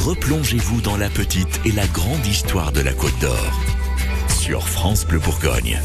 replongez-vous dans la petite et la grande histoire de la Côte d'Or. Sur France Bleu Bourgogne.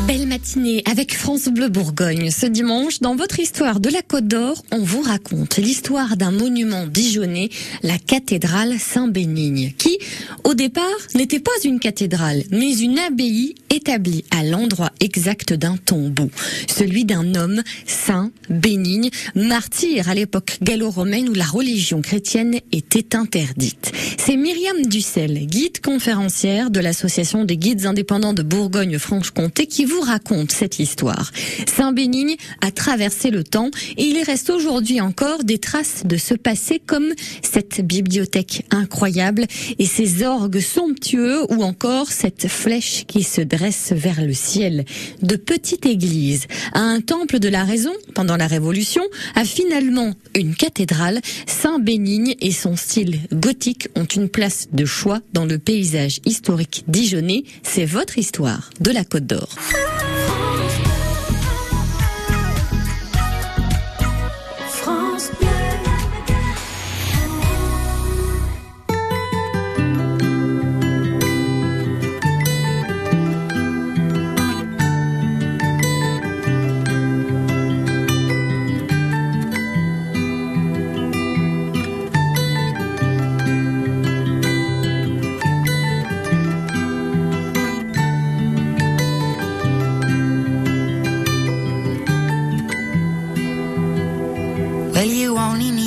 Belle matinée avec France Bleu Bourgogne. Ce dimanche, dans votre histoire de la Côte d'Or, on vous raconte l'histoire d'un monument dijonnais, la cathédrale Saint-Bénigne, qui, au départ, n'était pas une cathédrale, mais une abbaye établie à l'endroit exact d'un tombeau, celui d'un homme saint, bénigne, martyr à l'époque gallo-romaine où la religion chrétienne était interdite. C'est Myriam Dussel, guide conférencière de l'association des guides indépendants de Bourgogne-Franche-Comté qui vous raconte cette histoire. Saint-Bénigne a traversé le temps et il reste aujourd'hui encore des traces de ce passé comme cette bibliothèque incroyable et ces orgues somptueux ou encore cette flèche qui se dresse vers le ciel. De petite église à un temple de la raison pendant la Révolution a finalement une cathédrale. Saint-Bénigne et son style gothique ont une place de choix dans le paysage historique dijonnais. C'est votre histoire de la Côte d'Or. Bye.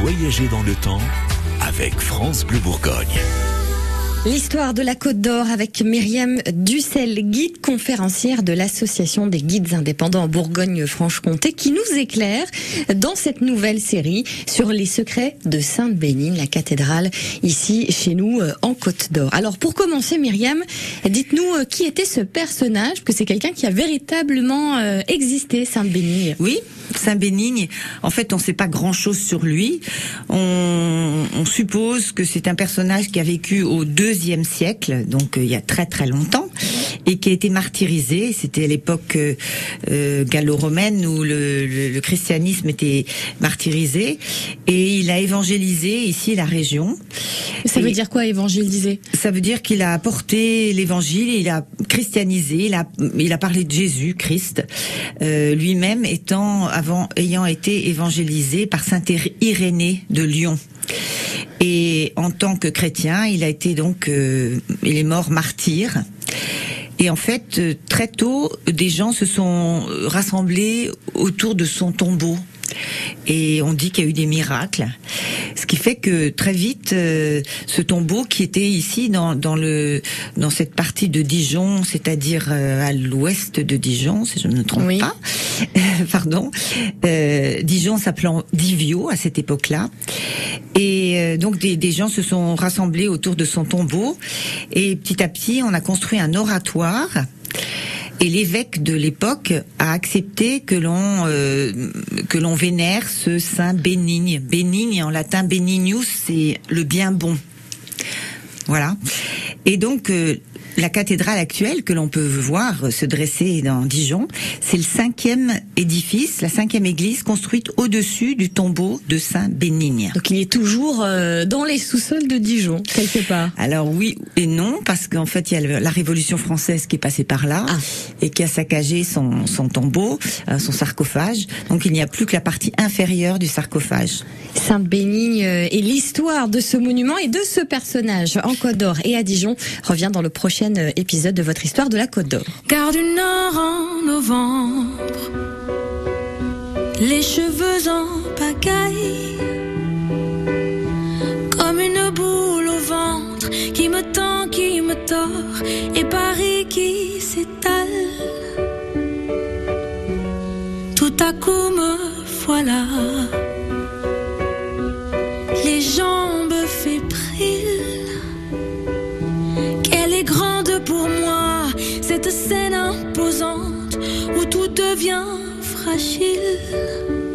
Voyager dans le temps avec France Bleu Bourgogne. L'histoire de la Côte d'Or avec Myriam Dussel, guide conférencière de l'Association des guides indépendants en Bourgogne-Franche-Comté, qui nous éclaire dans cette nouvelle série sur les secrets de Sainte-Bénigne, la cathédrale ici chez nous euh, en Côte d'Or. Alors pour commencer, Myriam, dites-nous euh, qui était ce personnage, que c'est quelqu'un qui a véritablement euh, existé, Sainte-Bénigne. Oui, Saint-Bénigne, en fait, on ne sait pas grand-chose sur lui. On, on suppose que c'est un personnage qui a vécu au deuxième siècle, donc euh, il y a très très longtemps, et qui a été martyrisé. C'était à l'époque euh, euh, gallo-romaine où le, le- le christianisme était martyrisé, et il a évangélisé ici la région. Ça Et- veut dire quoi évangéliser? Ça veut dire qu'il a apporté l'évangile, il a christianisé, il a, il a parlé de Jésus, Christ, euh, lui-même étant, avant, ayant été évangélisé par saint Iré- Irénée de Lyon. Et en tant que chrétien, il a été donc, euh, il est mort martyr. Et en fait, euh, très tôt, des gens se sont rassemblés autour de son tombeau. Et on dit qu'il y a eu des miracles. Ce qui fait que très vite, euh, ce tombeau qui était ici dans, dans le dans cette partie de Dijon, c'est-à-dire euh, à l'ouest de Dijon, si je ne me trompe Oui. pas, pardon, euh, Dijon s'appelant Divio à cette époque-là. Et euh, donc des, des gens se sont rassemblés autour de son tombeau. Et petit à petit, on a construit un oratoire. Et l'évêque de l'époque a accepté que l'on euh, que l'on vénère ce saint bénigne. Bénigne en latin benignus, c'est le bien bon. Voilà. Et donc euh, la cathédrale actuelle que l'on peut voir se dresser dans Dijon, c'est le cinquième édifice, la cinquième église construite au-dessus du tombeau de Saint Bénigne. Donc il est toujours euh, dans les sous-sols de Dijon, quelque part. Alors oui et non, parce qu'en fait il y a la Révolution française qui est passée par là Ah. et qui a saccagé son, son tombeau, euh, son sarcophage. Donc il n'y a plus que la partie inférieure du sarcophage. Sainte-Bénigne euh, et l'histoire de ce monument et de ce personnage en Côte d'Or et à Dijon revient dans le prochain euh, épisode de votre histoire de la Côte d'Or. Car du nord en novembre, les cheveux en pagaille, comme une boule au ventre qui me tend, qui me tord, et Paris qui s'étale. Tout à coup me voilà, les jambes fébriles. Grande pour moi, cette scène imposante où tout devient fragile.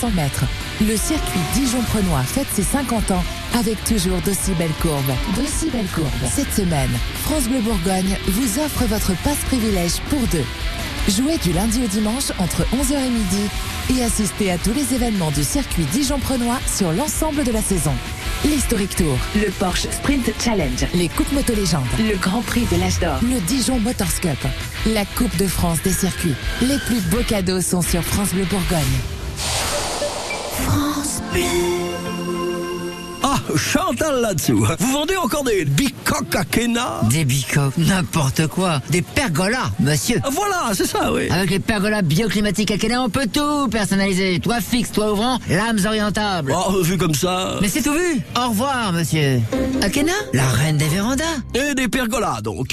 Le circuit Dijon-Prenois fête ses 50 ans avec toujours d'aussi belles courbes. D'aussi belles courbes. Cette semaine, France Bleu Bourgogne vous offre votre passe privilège pour deux. Jouez du lundi au dimanche entre 11h et midi et assistez à tous les événements du circuit Dijon-Prenois sur l'ensemble de la saison. L'Historic Tour, le Porsche Sprint Challenge, les Coupes Moto Légendes, le Grand Prix de l'Âge d'Or, le Dijon Motors Cup, la Coupe de France des circuits. Les plus beaux cadeaux sont sur France Bleu Bourgogne. Ah, Chantal là-dessous. Vous vendez encore des bicoques à Kena? Des bicoques, n'importe quoi. Des pergolas, monsieur. Ah, Voilà, c'est ça, oui. Avec les pergolas bioclimatiques Akena, on peut tout personnaliser. Toit fixe, toit ouvrant, lames orientables. Oh, vu comme ça. Mais c'est tout vu. Au revoir, monsieur. Akena, la reine des vérandas. Et des pergolas, donc.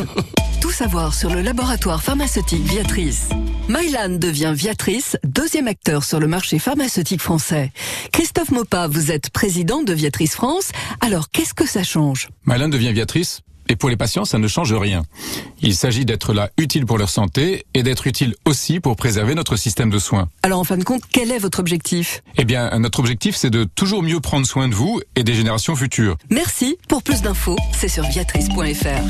Tout savoir sur le laboratoire pharmaceutique Viatrice. Mylan devient Viatrice, deuxième acteur sur le marché pharmaceutique français. Christophe Mopa, vous êtes président de Viatrice France. Alors, qu'est-ce que ça change Mylan devient Viatrice et pour les patients, ça ne change rien. Il s'agit d'être là utile pour leur santé et d'être utile aussi pour préserver notre système de soins. Alors, en fin de compte, quel est votre objectif? Eh bien, notre objectif, c'est de toujours mieux prendre soin de vous et des générations futures. Merci. Pour plus d'infos, c'est sur viatrice.fr.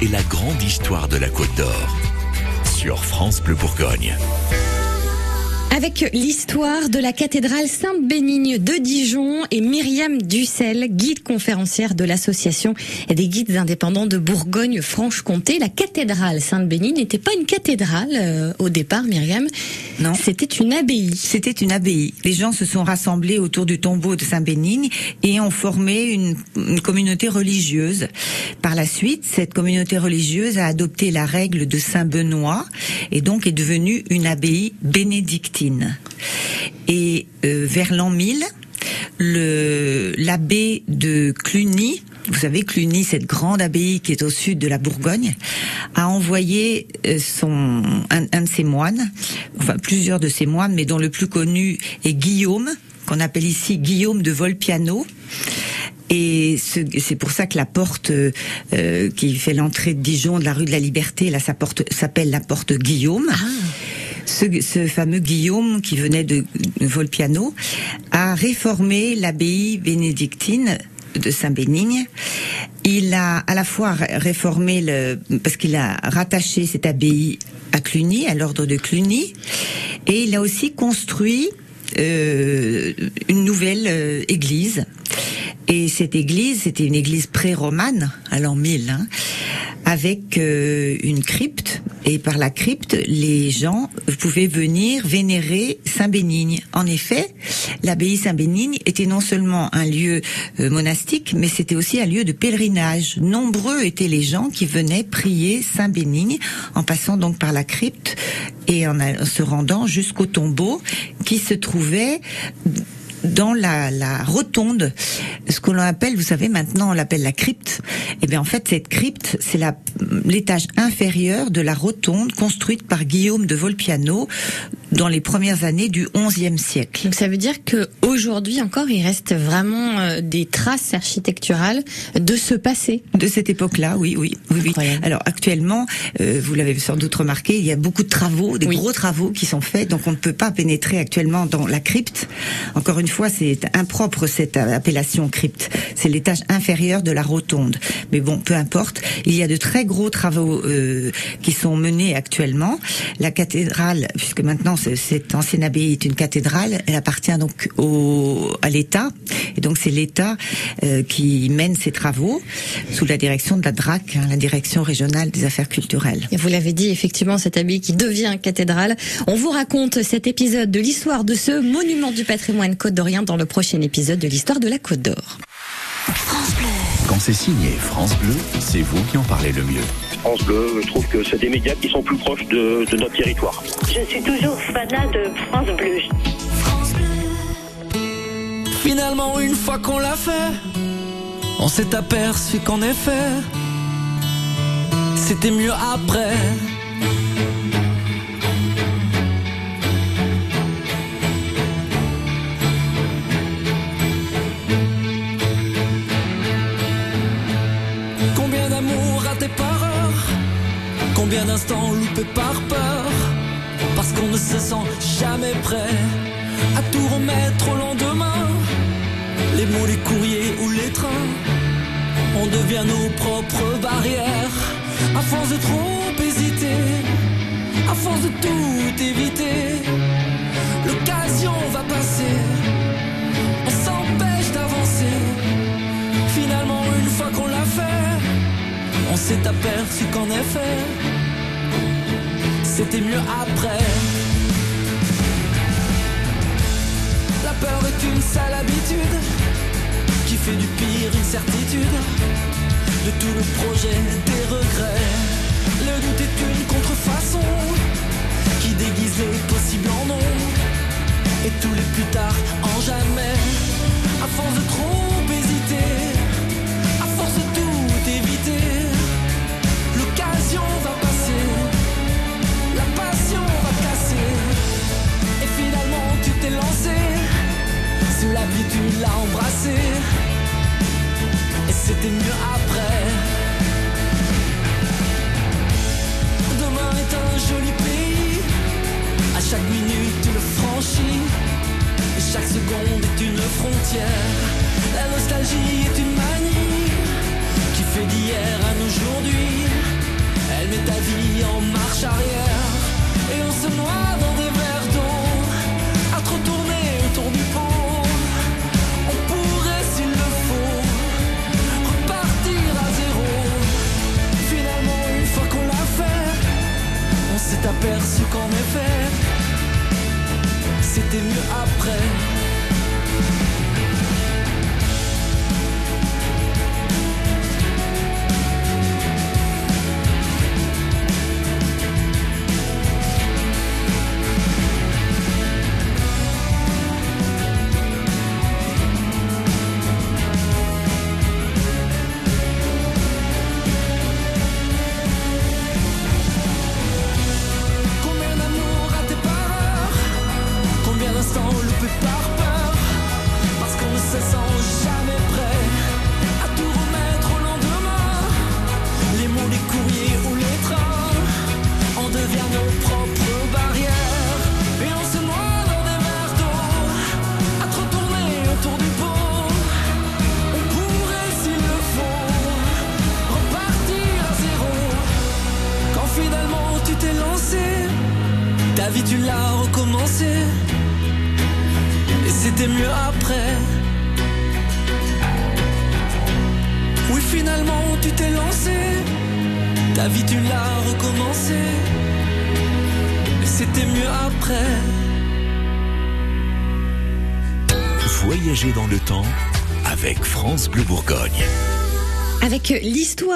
et la grande histoire de la Côte d'Or. Sur France Bleu Bourgogne. Avec l'histoire de la cathédrale Sainte-Bénigne de Dijon et Myriam Dussel, guide conférencière de l'association des guides indépendants de Bourgogne-Franche-Comté. La cathédrale Sainte-Bénigne n'était pas une cathédrale euh, au départ, Myriam. Non. C'était une abbaye. C'était une abbaye. Les gens se sont rassemblés autour du tombeau de Saint-Bénigne et ont formé une, une communauté religieuse. Par la suite, cette communauté religieuse a adopté la règle de Saint-Benoît et donc est devenue une abbaye bénédictine. Et euh, vers l'an 1000, le l'abbé de Cluny, vous savez Cluny, cette grande abbaye qui est au sud de la Bourgogne, a envoyé euh, son un, de ses moines, enfin plusieurs de ses moines, mais dont le plus connu est Guillaume, qu'on appelle ici Guillaume de Volpiano. Et c'est pour ça que la porte euh, qui fait l'entrée de Dijon, de la rue de la Liberté, là, sa s'appelle la porte Guillaume. Ce, fameux Guillaume qui venait de, de Volpiano a réformé l'abbaye bénédictine de Saint-Bénigne. Il a à la fois réformé le, parce qu'il a rattaché cette abbaye à Cluny, à l'ordre de Cluny, et il a aussi construit euh, une nouvelle euh, église. Et cette église, c'était une église pré-romane, à l'an 1000, hein, avec euh, une crypte. Et par la crypte, les gens pouvaient venir vénérer Saint-Bénigne. En effet, l'abbaye Saint-Bénigne était non seulement un lieu euh, monastique, mais c'était aussi un lieu de pèlerinage. Nombreux étaient les gens qui venaient prier Saint-Bénigne en passant donc par la crypte et en, en se rendant jusqu'au tombeau qui se trouvait dans la, la rotonde, ce qu'on appelle, vous savez, maintenant on l'appelle la crypte. Et bien en fait, cette crypte, c'est la l'étage inférieur de la rotonde construite par Guillaume de Volpiano dans les premières années du XIe siècle. Donc ça veut dire que aujourd'hui encore, il reste vraiment euh, des traces architecturales de ce passé. De cette époque-là, oui, oui, oui, oui. Alors actuellement, euh, vous l'avez sans doute remarqué, il y a beaucoup de travaux, des Oui. gros travaux qui sont faits, donc on ne peut pas pénétrer actuellement dans la crypte. Encore une fois, c'est impropre cette appellation crypte. C'est l'étage inférieur de la rotonde. Mais bon, peu importe. Il y a de très gros travaux euh, qui sont menés actuellement. La cathédrale, puisque maintenant ce- cette ancienne abbaye est une cathédrale, elle appartient donc au, à l'État. Et donc c'est l'État euh, qui mène ces travaux sous la direction de la DRAC, hein, la direction régionale des affaires culturelles. Et vous l'avez dit, effectivement, cette abbaye qui devient cathédrale. On vous raconte cet épisode de l'histoire de ce monument du patrimoine côte d'Orient dans le prochain épisode de l'histoire de la Côte d'Or. Quand c'est signé France Bleu, c'est vous qui en parlez le mieux. France Bleu, je trouve que c'est des médias qui sont plus proches de, de notre territoire. Je suis toujours fanat de France Bleu. Finalement, une fois qu'on l'a fait, on s'est aperçu qu'en effet, c'était mieux après. Combien d'instants loupés par peur Parce qu'on ne se sent jamais prêt à tout remettre au lendemain. Les mots, les courriers ou les trains, on devient nos propres barrières. À force de trop hésiter, à force de tout éviter, l'occasion va passer. On s'empêche d'avancer. Finalement, une fois qu'on l'a fait, on s'est aperçu qu'en effet, c'était mieux après. La peur est une sale habitude qui fait du pire une certitude. De tout le projet, des regrets. Le doute est une contrefaçon qui déguise le possible en non. Et tous les plus tard en jamais. À force de trop hésiter, à force de tout éviter, l'occasion va passer, tu l'as embrassé. Et c'était mieux après. Demain est un joli pays, à chaque minute tu le franchis. Et chaque seconde est une frontière. La nostalgie est une manie d'hier à aujourd'hui. Elle met ta vie en marche arrière et on se noie dans des aperçu qu'en effet, c'était mieux après.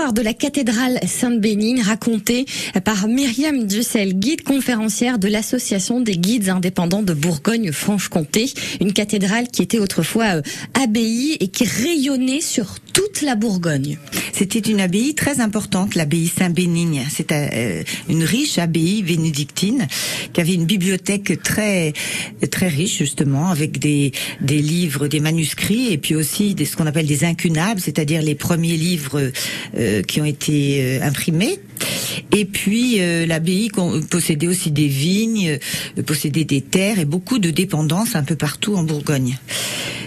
L'histoire de la cathédrale Sainte-Bénigne racontée par Myriam Dussel, guide conférencière de l'Association des guides indépendants de Bourgogne-Franche-Comté. Une cathédrale qui était autrefois euh, abbaye et qui rayonnait sur toute la Bourgogne. C'était une abbaye très importante, l'abbaye Saint-Bénigne. C'était euh, une riche abbaye bénédictine qui avait une bibliothèque très très riche justement avec des des livres, des manuscrits et puis aussi des, ce qu'on appelle des incunables, c'est-à-dire les premiers livres euh, qui ont été euh, imprimés. Et puis euh, l'abbaye possédait aussi des vignes, euh, possédait des terres et beaucoup de dépendances un peu partout en Bourgogne.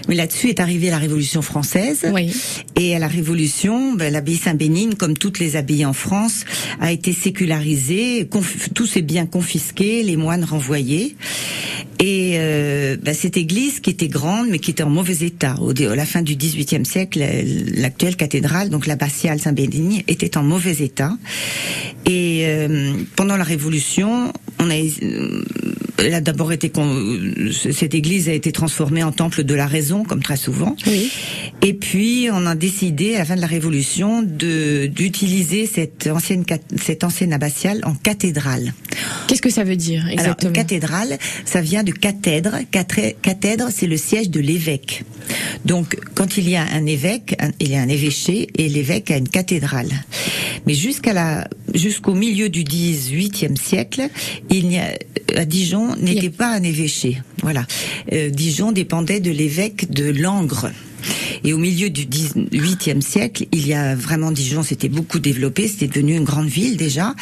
Mais là-dessus est arrivée la Révolution française. Et à la Révolution, ben, l'abbaye Saint-Bénigne, comme toutes les abbayes en France, a été sécularisée, tous ses biens confisqués, les moines renvoyés. Et euh, ben, cette église qui était grande, mais qui était en mauvais état. Au, à la fin du XVIIIe siècle, l'actuelle cathédrale, donc l'abbatiale Saint-Bénigne, était en mauvais état. Et euh, pendant la Révolution, on a euh, elle a d'abord été con- cette église a été transformée en temple de la raison, comme très souvent. Et puis on a décidé à la fin de la Révolution de d'utiliser cette ancienne cette ancienne abbatiale en cathédrale. Qu'est-ce que ça veut dire exactement? Alors, cathédrale, ça vient de cathèdre. Cathèdre, c'est le siège de l'évêque. Donc, quand il y a un évêque, un- il y a un évêché et l'évêque a une cathédrale. Mais jusqu'à la, jusqu'au milieu du XVIIIe siècle, il n'y a, à Dijon n'était pas un évêché. Voilà. Euh, Dijon dépendait de l'évêque de Langres. Et au milieu du XVIIIe siècle, il y a vraiment Dijon s'était beaucoup développé, c'était devenu une grande ville déjà.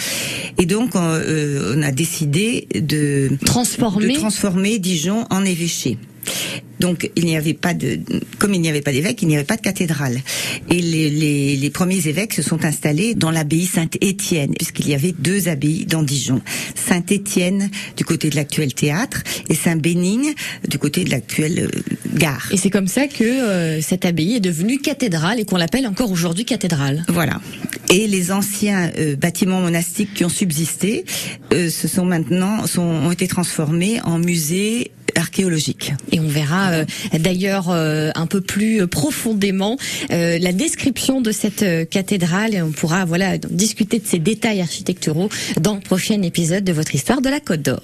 Et donc on, euh, on a décidé de transformer, de transformer Dijon en évêché. Donc il n'y avait pas de, comme il n'y avait pas d'évêque, il n'y avait pas de cathédrale. Et les, les, les premiers évêques se sont installés dans l'abbaye Saint-Étienne, puisqu'il y avait deux abbayes dans Dijon. Saint-Étienne du côté de l'actuel théâtre et Saint-Bénigne du côté de l'actuelle euh, gare. Et c'est comme ça que euh, cette abbaye est devenue cathédrale et qu'on l'appelle encore aujourd'hui cathédrale. Voilà. Et les anciens euh, bâtiments monastiques qui ont subsisté euh, se sont maintenant sont, ont été transformés en musées archéologiques. Et on verra euh, d'ailleurs euh, un peu plus profondément euh, la description de cette cathédrale et on pourra voilà discuter de ces détails architecturaux dans le prochain épisode de votre histoire de la Côte d'Or.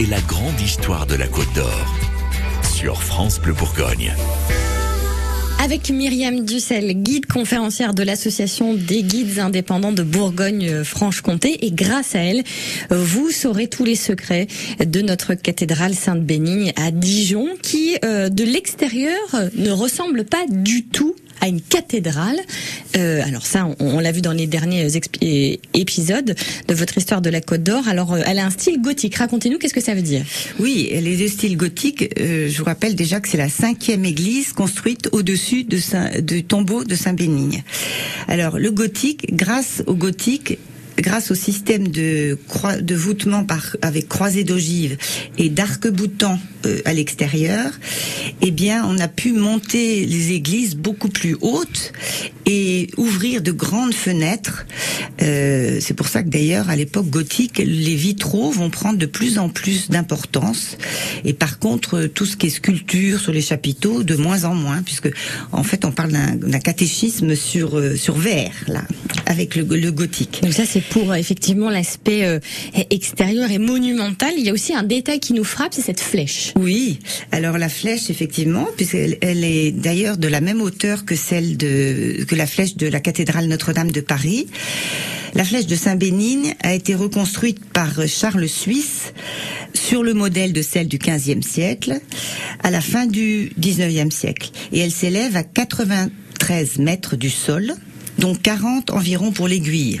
Et la grande histoire de la Côte d'Or. Sur France Bleu Bourgogne. Avec Myriam Dussel, guide conférencière de l'association des guides indépendants de Bourgogne-Franche-Comté. Et grâce à elle, vous saurez tous les secrets de notre cathédrale Sainte-Bénigne à Dijon, qui euh, de l'extérieur ne ressemble pas du tout à une cathédrale. Euh, alors ça, on, l'a vu dans les derniers expi- épisodes de votre histoire de la Côte d'Or. Alors, euh, elle a un style gothique. Racontez-nous, qu'est-ce que ça veut dire? Oui, elle est de style gothique. Euh, je vous rappelle déjà que c'est la cinquième église construite au-dessus de Saint, du tombeau de Saint-Bénigne. Alors, le gothique, grâce au gothique, grâce au système de, de voûtement par, avec croisée d'ogives et d'arc-boutants euh, à l'extérieur, eh bien, on a pu monter les églises beaucoup plus hautes et ouvrir de grandes fenêtres. Euh, c'est pour ça que d'ailleurs, à l'époque gothique, les vitraux vont prendre de plus en plus d'importance. Et par contre, tout ce qui est sculpture sur les chapiteaux, de moins en moins, puisque en fait, on parle d'un catéchisme sur euh, sur verre là, avec le, le gothique. Ça, pour euh, effectivement l'aspect euh, extérieur et monumental. Il y a aussi un détail qui nous frappe, c'est cette flèche. Oui, alors la flèche, effectivement, puisqu'elle elle est d'ailleurs de la même hauteur que celle de que la flèche de la cathédrale Notre-Dame de Paris. La flèche de Saint-Bénigne a été reconstruite par Charles Suisse sur le modèle de celle du XVe siècle à la fin du XIXe siècle. Et elle s'élève à 93 mètres du sol, dont 40 environ pour l'aiguille.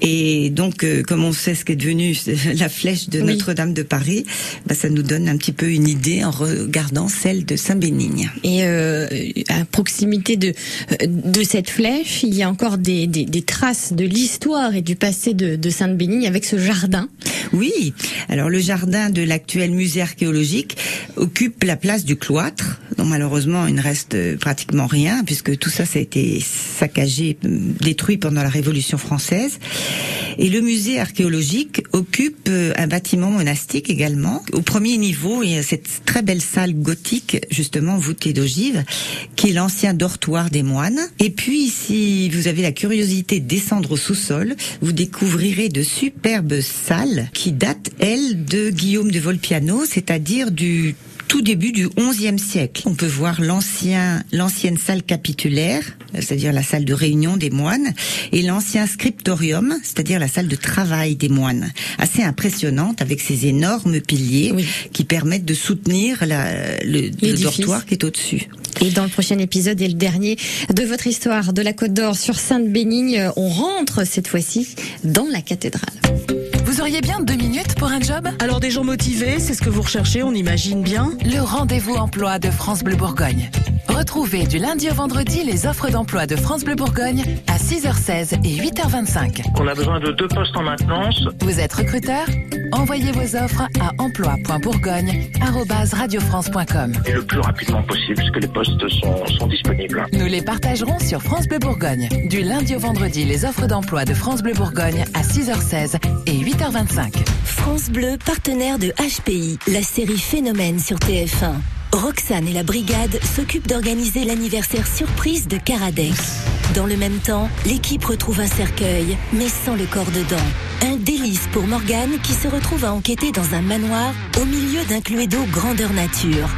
Et donc, euh, comme on sait ce qu'est devenu la flèche de Oui. Notre-Dame de Paris, bah, ça nous donne un petit peu une idée en regardant celle de Saint-Bénigne. Et euh, à proximité de de cette flèche, il y a encore des, des, des traces de l'histoire et du passé de, de Sainte-Bénigne avec ce jardin. Oui, alors le jardin de l'actuel musée archéologique occupe la place du cloître, dont malheureusement il ne reste euh, pratiquement rien, puisque tout ça, ça a été saccagé, euh, détruit pendant la Révolution française. Et le musée archéologique occupe euh, un bâtiment monastique également. Au premier niveau, il y a cette très belle salle gothique, justement voûtée d'ogives, qui est l'ancien dortoir des moines. Et puis, si vous avez la curiosité de descendre au sous-sol, vous découvrirez de superbes salles qui datent, elles, de Guillaume de Volpiano, c'est-à-dire du tout début du XIe siècle. On peut voir l'ancien, l'ancienne salle capitulaire, c'est-à-dire la salle de réunion des moines, et l'ancien scriptorium, c'est-à-dire la salle de travail des moines. Assez impressionnante avec ces énormes piliers qui permettent de soutenir la, le, le dortoir qui est au-dessus. Et dans le prochain épisode et le dernier de votre histoire de la Côte d'Or sur Sainte-Bénigne, on rentre cette fois-ci dans la cathédrale. Vous auriez bien deux minutes pour un job? Alors des gens motivés, c'est ce que vous recherchez, on imagine bien. Le rendez-vous emploi de France Bleu Bourgogne. Retrouvez du lundi au vendredi les offres d'emploi de France Bleu Bourgogne à 6h16 et 8h25. On a besoin de deux postes en maintenance. Vous êtes recruteur? Envoyez vos offres à emploi.bourgogne@radiofrance.com. Et le plus rapidement possible, puisque les postes sont, sont disponibles. Nous les partagerons sur France Bleu Bourgogne. Du lundi au vendredi, les offres d'emploi de France Bleu Bourgogne à 6h16 et 8h25. France Bleu, partenaire de HPI, la série Phénomène sur TF1. Roxane et la brigade s'occupent d'organiser l'anniversaire surprise de Caradec. Dans le même temps, l'équipe retrouve un cercueil, mais sans le corps dedans. Un délice pour Morgane qui se retrouve à enquêter dans un manoir au milieu d'un cluedo grandeur nature.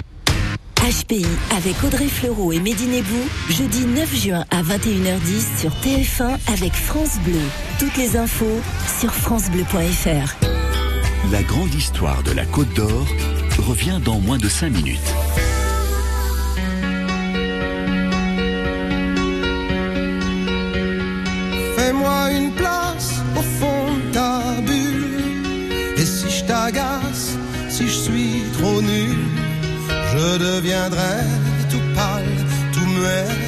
HPI avec Audrey Fleurot et Mehdi Nebou, jeudi 9 juin à 21h10 sur TF1 avec France Bleu. Toutes les infos sur francebleu.fr. La grande histoire de la Côte d'Or revient dans moins de 5 minutes. Fais-moi une place au fond de ta bulle. Et si je t'agace, si je suis trop nul, je deviendrai tout pâle, tout muet,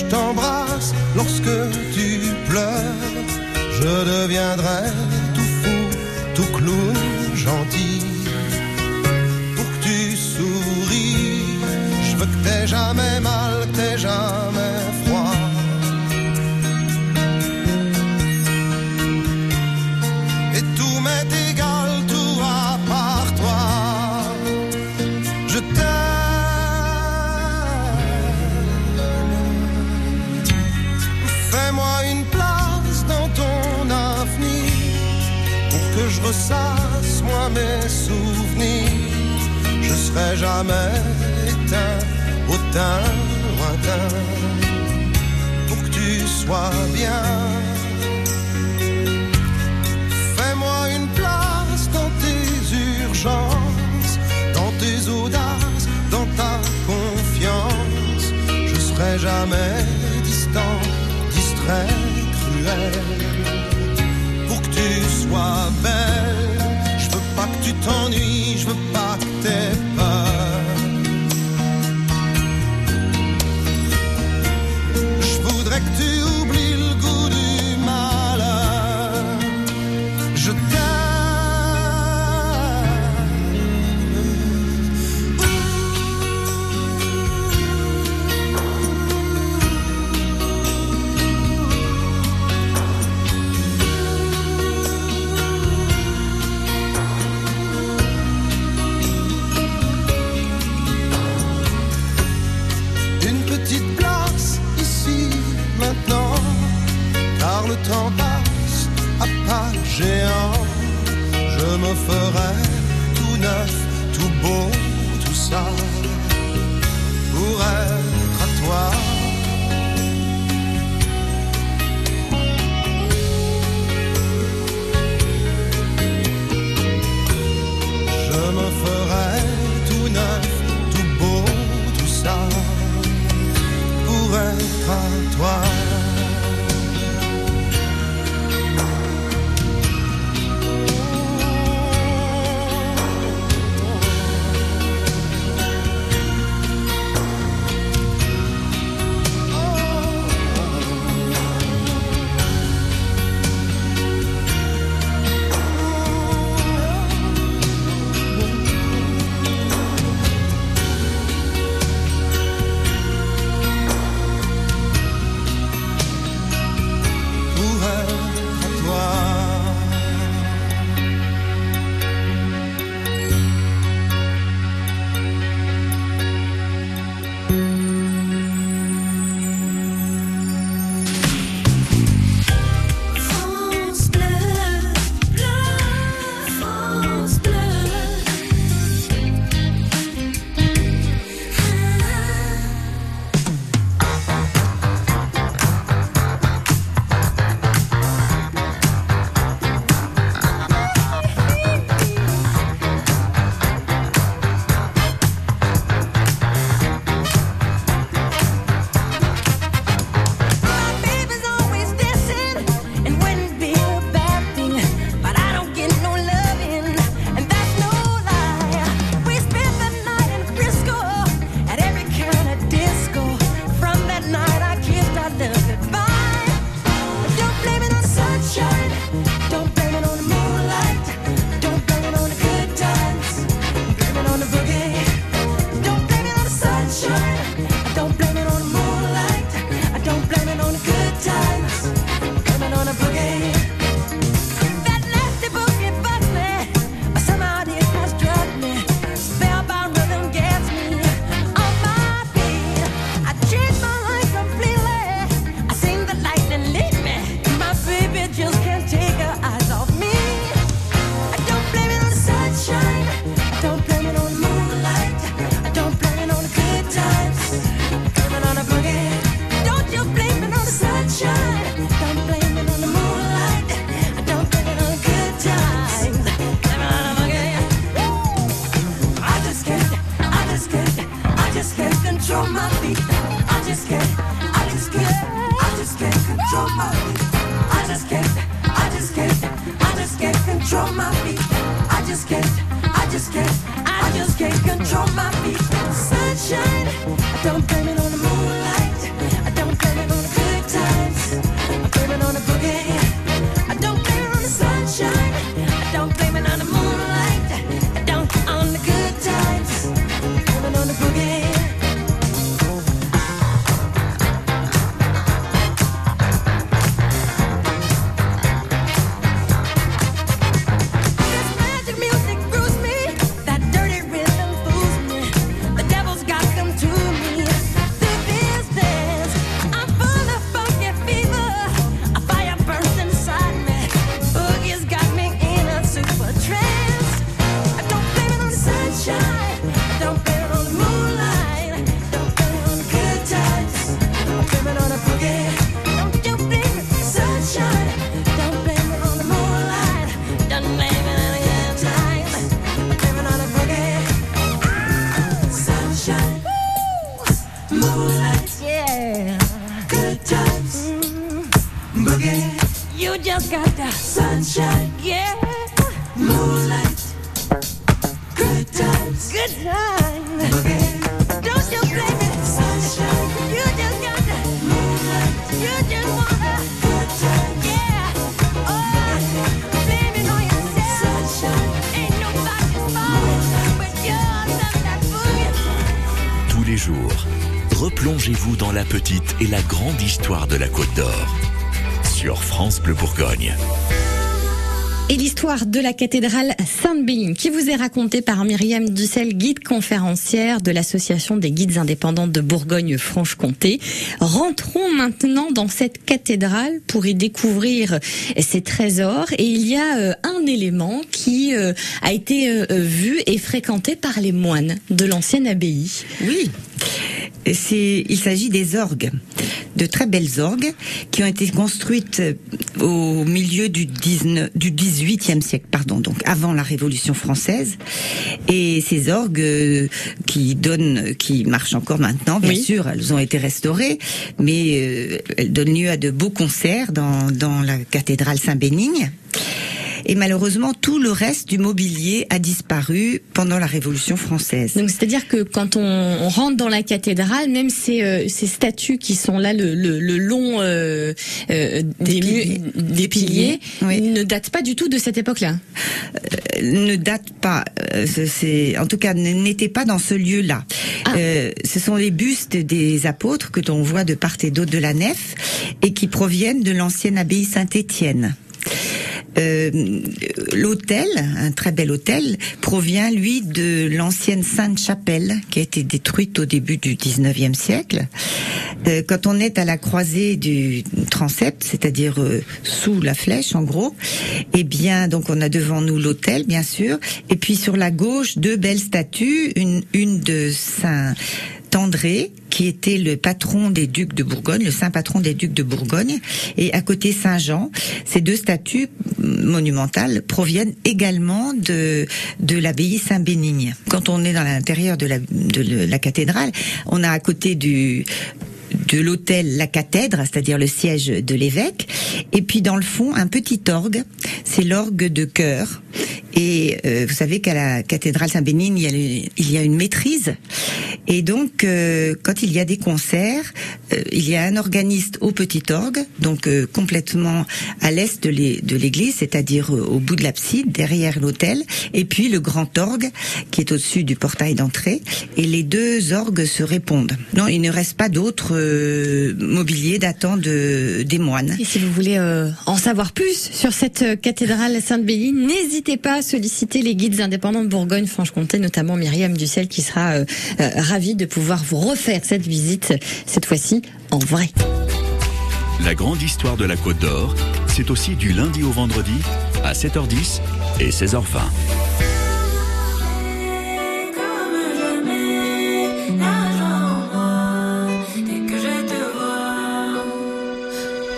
je t'embrasse lorsque tu pleures. Je deviendrai tout fou, tout clown, gentil. Pour que tu souris, je veux que t'aies jamais mal, serait jamais éteint, autant lointain, pour que tu sois bien. Fais-moi une place dans tes urgences, dans tes audaces, dans ta confiance. Je serai jamais distant, distrait, cruel, pour que tu sois belle. Je veux pas que tu t'ennuies, je veux pas que me ferais Tous les jours, replongez-vous dans la petite et la grande histoire de la Côte d'Or. Sur France Bleu Bourgogne. Et l'histoire de la cathédrale Sainte-Béline qui vous est racontée par Myriam Dussel, guide conférencière de l'Association des guides indépendants de Bourgogne-Franche-Comté. Rentrons maintenant dans cette cathédrale pour y découvrir ses trésors. Et il y a euh, un élément qui euh, a été euh, vu et fréquenté par les moines de l'ancienne abbaye. Oui. C'est, il s'agit des orgues, de très belles orgues qui ont été construites euh, au milieu du 19, du 18e siècle, pardon, donc avant la Révolution française. Et ces orgues euh, qui donnent, qui marchent encore maintenant, bien Oui. sûr, elles ont été restaurées, mais euh, elles donnent lieu à de beaux concerts dans, dans la cathédrale Saint-Bénigne. Et malheureusement, tout le reste du mobilier a disparu pendant la Révolution française. Donc c'est-à-dire que quand on, on rentre dans la cathédrale, même ces, euh, ces statues qui sont là le, le, le long euh, euh, des, piliers. des piliers, ne datent pas du tout de cette époque-là. Ne date pas, ce- c'est en tout cas n- n'était pas dans ce lieu-là. Euh, ce sont les bustes des apôtres que l'on voit de part et d'autre de la nef et qui proviennent de l'ancienne abbaye Saint-Étienne. Euh, l'hôtel, un très bel hôtel, provient lui de l'ancienne Sainte-Chapelle qui a été détruite au début du 19e siècle. Euh, quand on est à la croisée du transept, c'est-à-dire euh, sous la flèche en gros, eh bien donc on a devant nous l'hôtel bien sûr, et puis sur la gauche deux belles statues, une, une de Saint Tendré, qui était le patron des ducs de Bourgogne, le saint patron des ducs de Bourgogne, et à côté Saint Jean. Ces deux statues monumentales proviennent également de de l'abbaye Saint-Bénigne. Quand on est dans l'intérieur de la de la cathédrale, on a à côté du de l'hôtel la cathèdre, c'est-à-dire le siège de l'évêque, et puis dans le fond un petit orgue, c'est l'orgue de chœur. Et euh, vous savez qu'à la cathédrale Saint-Bénigne, il y a, une maîtrise. Et donc, euh, quand il y a des concerts, euh, il y a un organiste au petit orgue, donc euh, complètement à l'est de l'église, c'est-à-dire euh, au bout de l'abside, derrière l'autel, et puis le grand orgue qui est au-dessus du portail d'entrée. Et les deux orgues se répondent. Non, il ne reste pas d'autres mobilier datant de, des moines. Et si vous voulez euh, en savoir plus sur cette euh, cathédrale Sainte-Béline, n'hésitez pas à solliciter les guides indépendants de Bourgogne-Franche-Comté, notamment Myriam Dussel, qui sera euh, euh, ravie de pouvoir vous refaire cette visite, cette fois-ci en vrai. La grande histoire de la Côte d'Or, c'est aussi du lundi au vendredi à 7h10 et 16h20.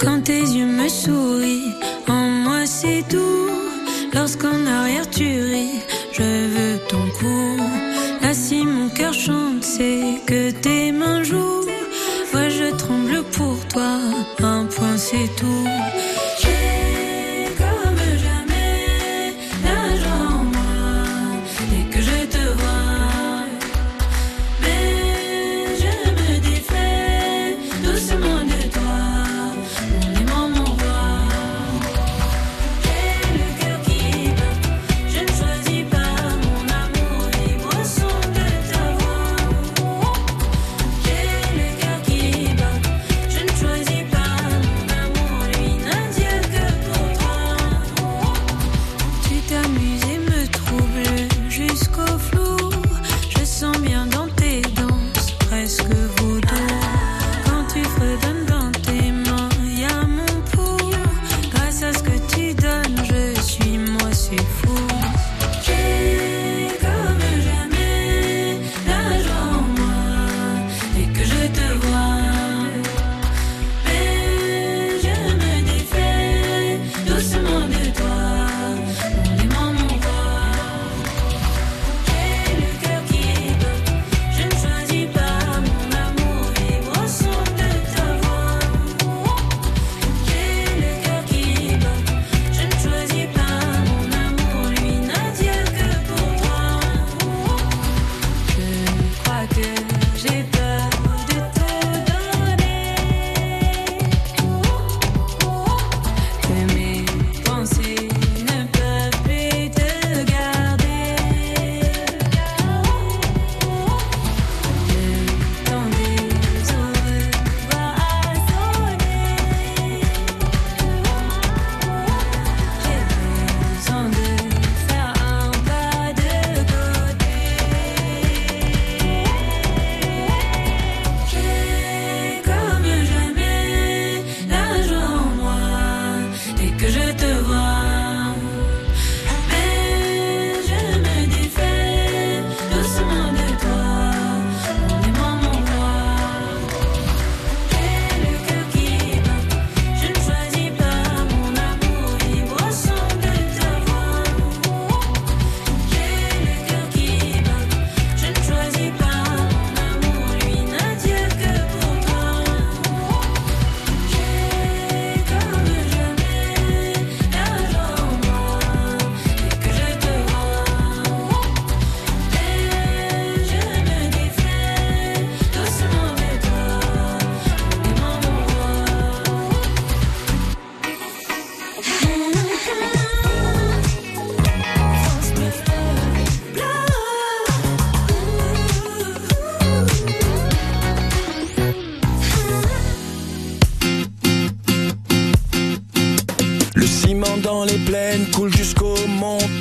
Quand tes yeux me sourient, en moi c'est tout. Lorsqu'en arrière tu ris, je veux ton cou. Là si mon cœur chante, c'est que tes mains jouent. Moi je tremble pour toi, un point c'est tout.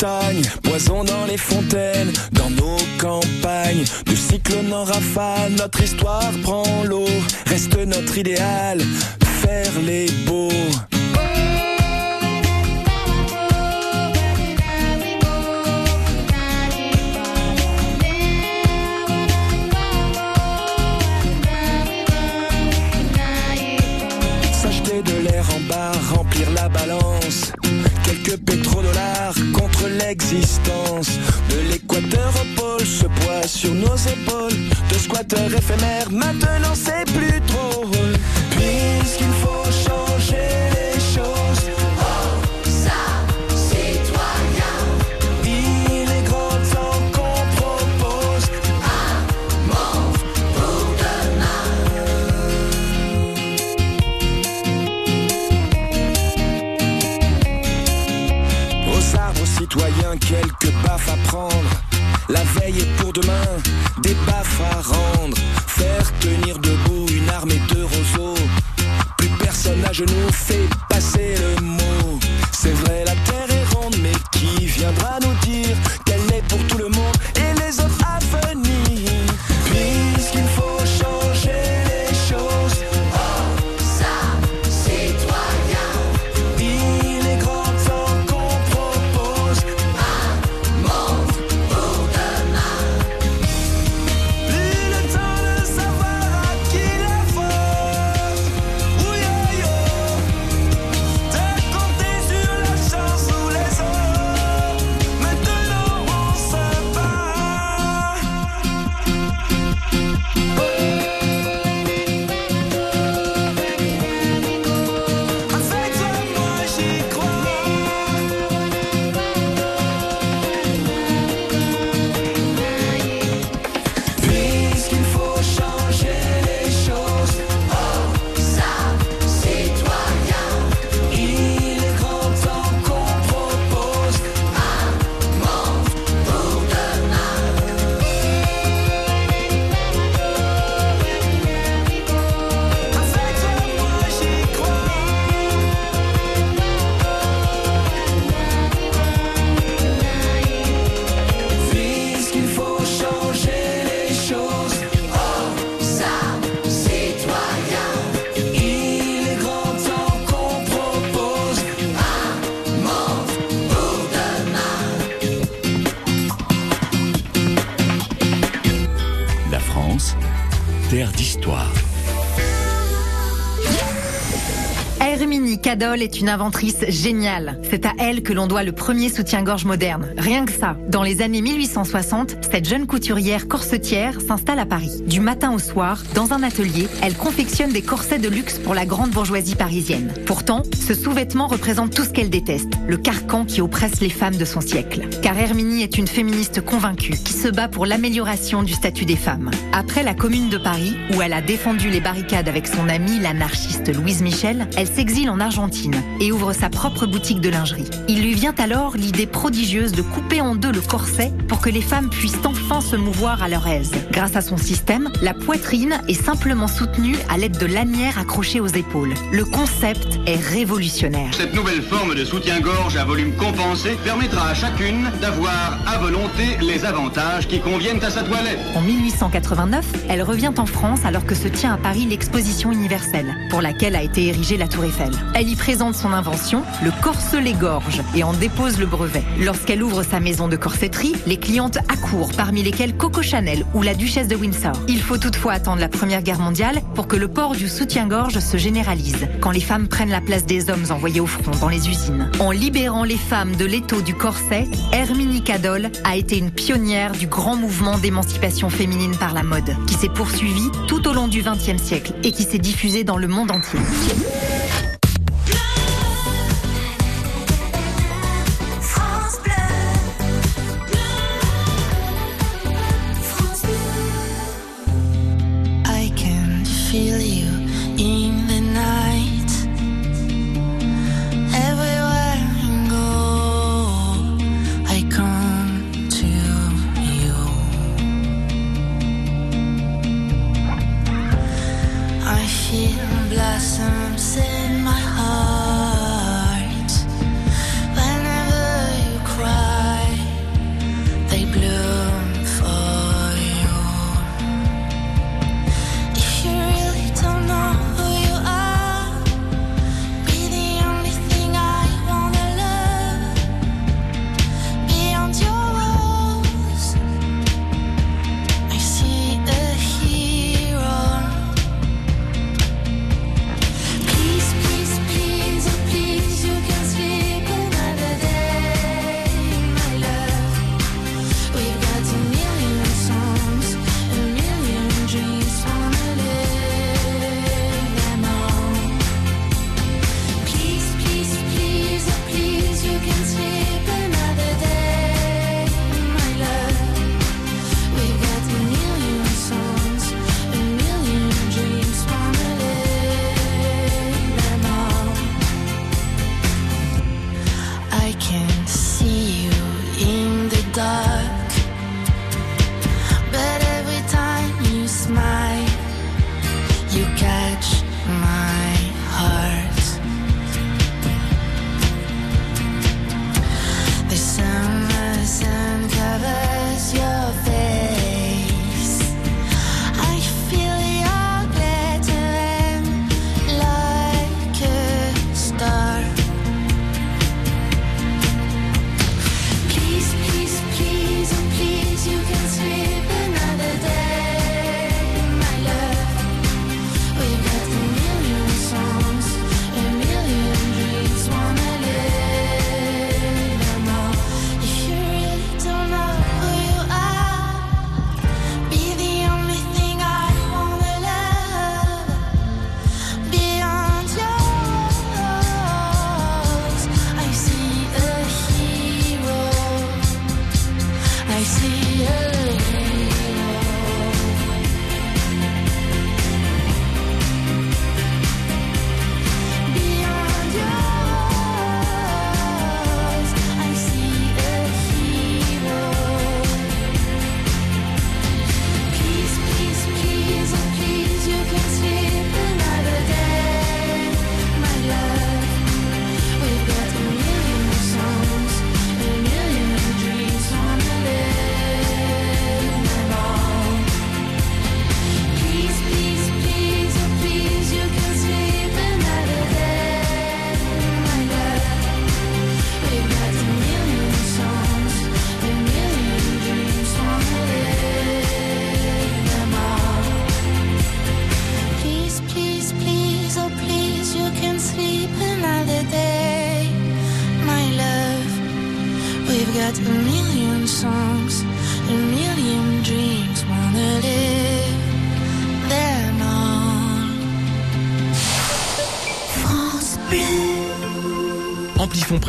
montagne l'existence. De l'équateur au pôle, ce poids sur nos épaules. De squatteurs éphémères, maintenant c'est plus drôle. Puisqu'il faut La veille pour demain, des baffes à rendre. Cadol est une inventrice géniale. C'est à elle que l'on doit le premier soutien-gorge moderne. Rien que ça. Dans les années 1860, cette jeune couturière corsetière s'installe à Paris. Du matin au soir, dans un atelier, elle confectionne des corsets de luxe pour la grande bourgeoisie parisienne. Pourtant, ce sous-vêtement représente tout ce qu'elle déteste, le carcan qui oppresse les femmes de son siècle. Car Herminie est une féministe convaincue qui se bat pour l'amélioration du statut des femmes. Après la Commune de Paris, où elle a défendu les barricades avec son amie l'anarchiste Louise Michel, elle s'exile en Argentine et ouvre sa propre boutique de lingerie. Il lui vient alors l'idée prodigieuse de couper en deux le corset pour que les femmes puissent enfin se mouvoir à leur aise. Grâce à son système, la poitrine est simplement soutenue à l'aide de lanières accrochées aux épaules. Le concept est révolutionnaire. Cette nouvelle forme de soutien-gorge à volume compensé permettra à chacune d'avoir à volonté les avantages qui conviennent à sa toilette. En 1889, elle revient en France alors que se tient à Paris l'exposition universelle, pour laquelle a été érigée la Tour Eiffel. Elle y présente son invention, le corselet-gorge, et en dépose le brevet. Lorsqu'elle ouvre sa maison de les clientes accourent, parmi lesquelles Coco Chanel ou la duchesse de Windsor. Il faut toutefois attendre la Première Guerre mondiale pour que le port du soutien-gorge se généralise, quand les femmes prennent la place des hommes envoyés au front dans les usines. En libérant les femmes de l'étau du corset, Herminie Cadol a été une pionnière du grand mouvement d'émancipation féminine par la mode, qui s'est poursuivi tout au long du XXe siècle et qui s'est diffusé dans le monde entier.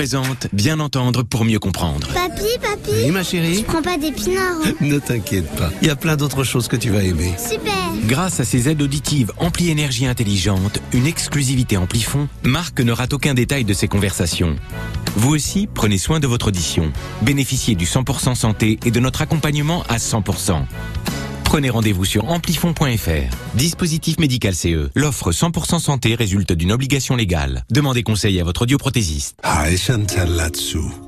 Présente Bien entendre pour mieux comprendre. Papy, papy Oui, ma chérie Je prends pas d'épinards. Ne t'inquiète pas, il y a plein d'autres choses que tu vas aimer. Super Grâce à ses aides auditives Ampli Énergie Intelligente, une exclusivité Amplifon, Marc ne rate aucun détail de ses conversations. Vous aussi, prenez soin de votre audition. Bénéficiez du 100% santé et de notre accompagnement à 100%. Prenez rendez-vous sur amplifon.fr. Dispositif médical CE. L'offre 100% santé résulte d'une obligation légale. Demandez conseil à votre audioprothésiste.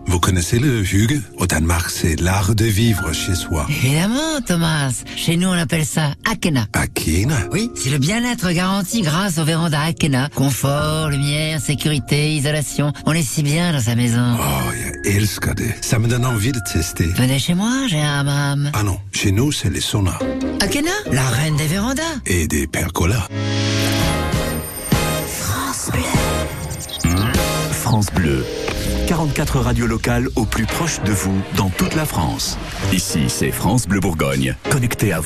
Vous connaissez le Hugues Au Danemark, c'est l'art de vivre chez soi. Évidemment, Thomas. Chez nous, on appelle ça Akena. Akena? Oui, c'est le bien-être garanti grâce au véranda Akena. Confort, lumière, sécurité, isolation. On est si bien dans sa maison. Oh, jag älskar det. Ça me donne envie de tester. Venez chez moi, j'ai un hammam. Ah non, chez nous, c'est les saunas. Akena, la reine des vérandas. Et des percolas. France Bleu. France Bleu. 44 radios locales au plus proche de vous dans toute la France. Ici, c'est France Bleu Bourgogne, connecté à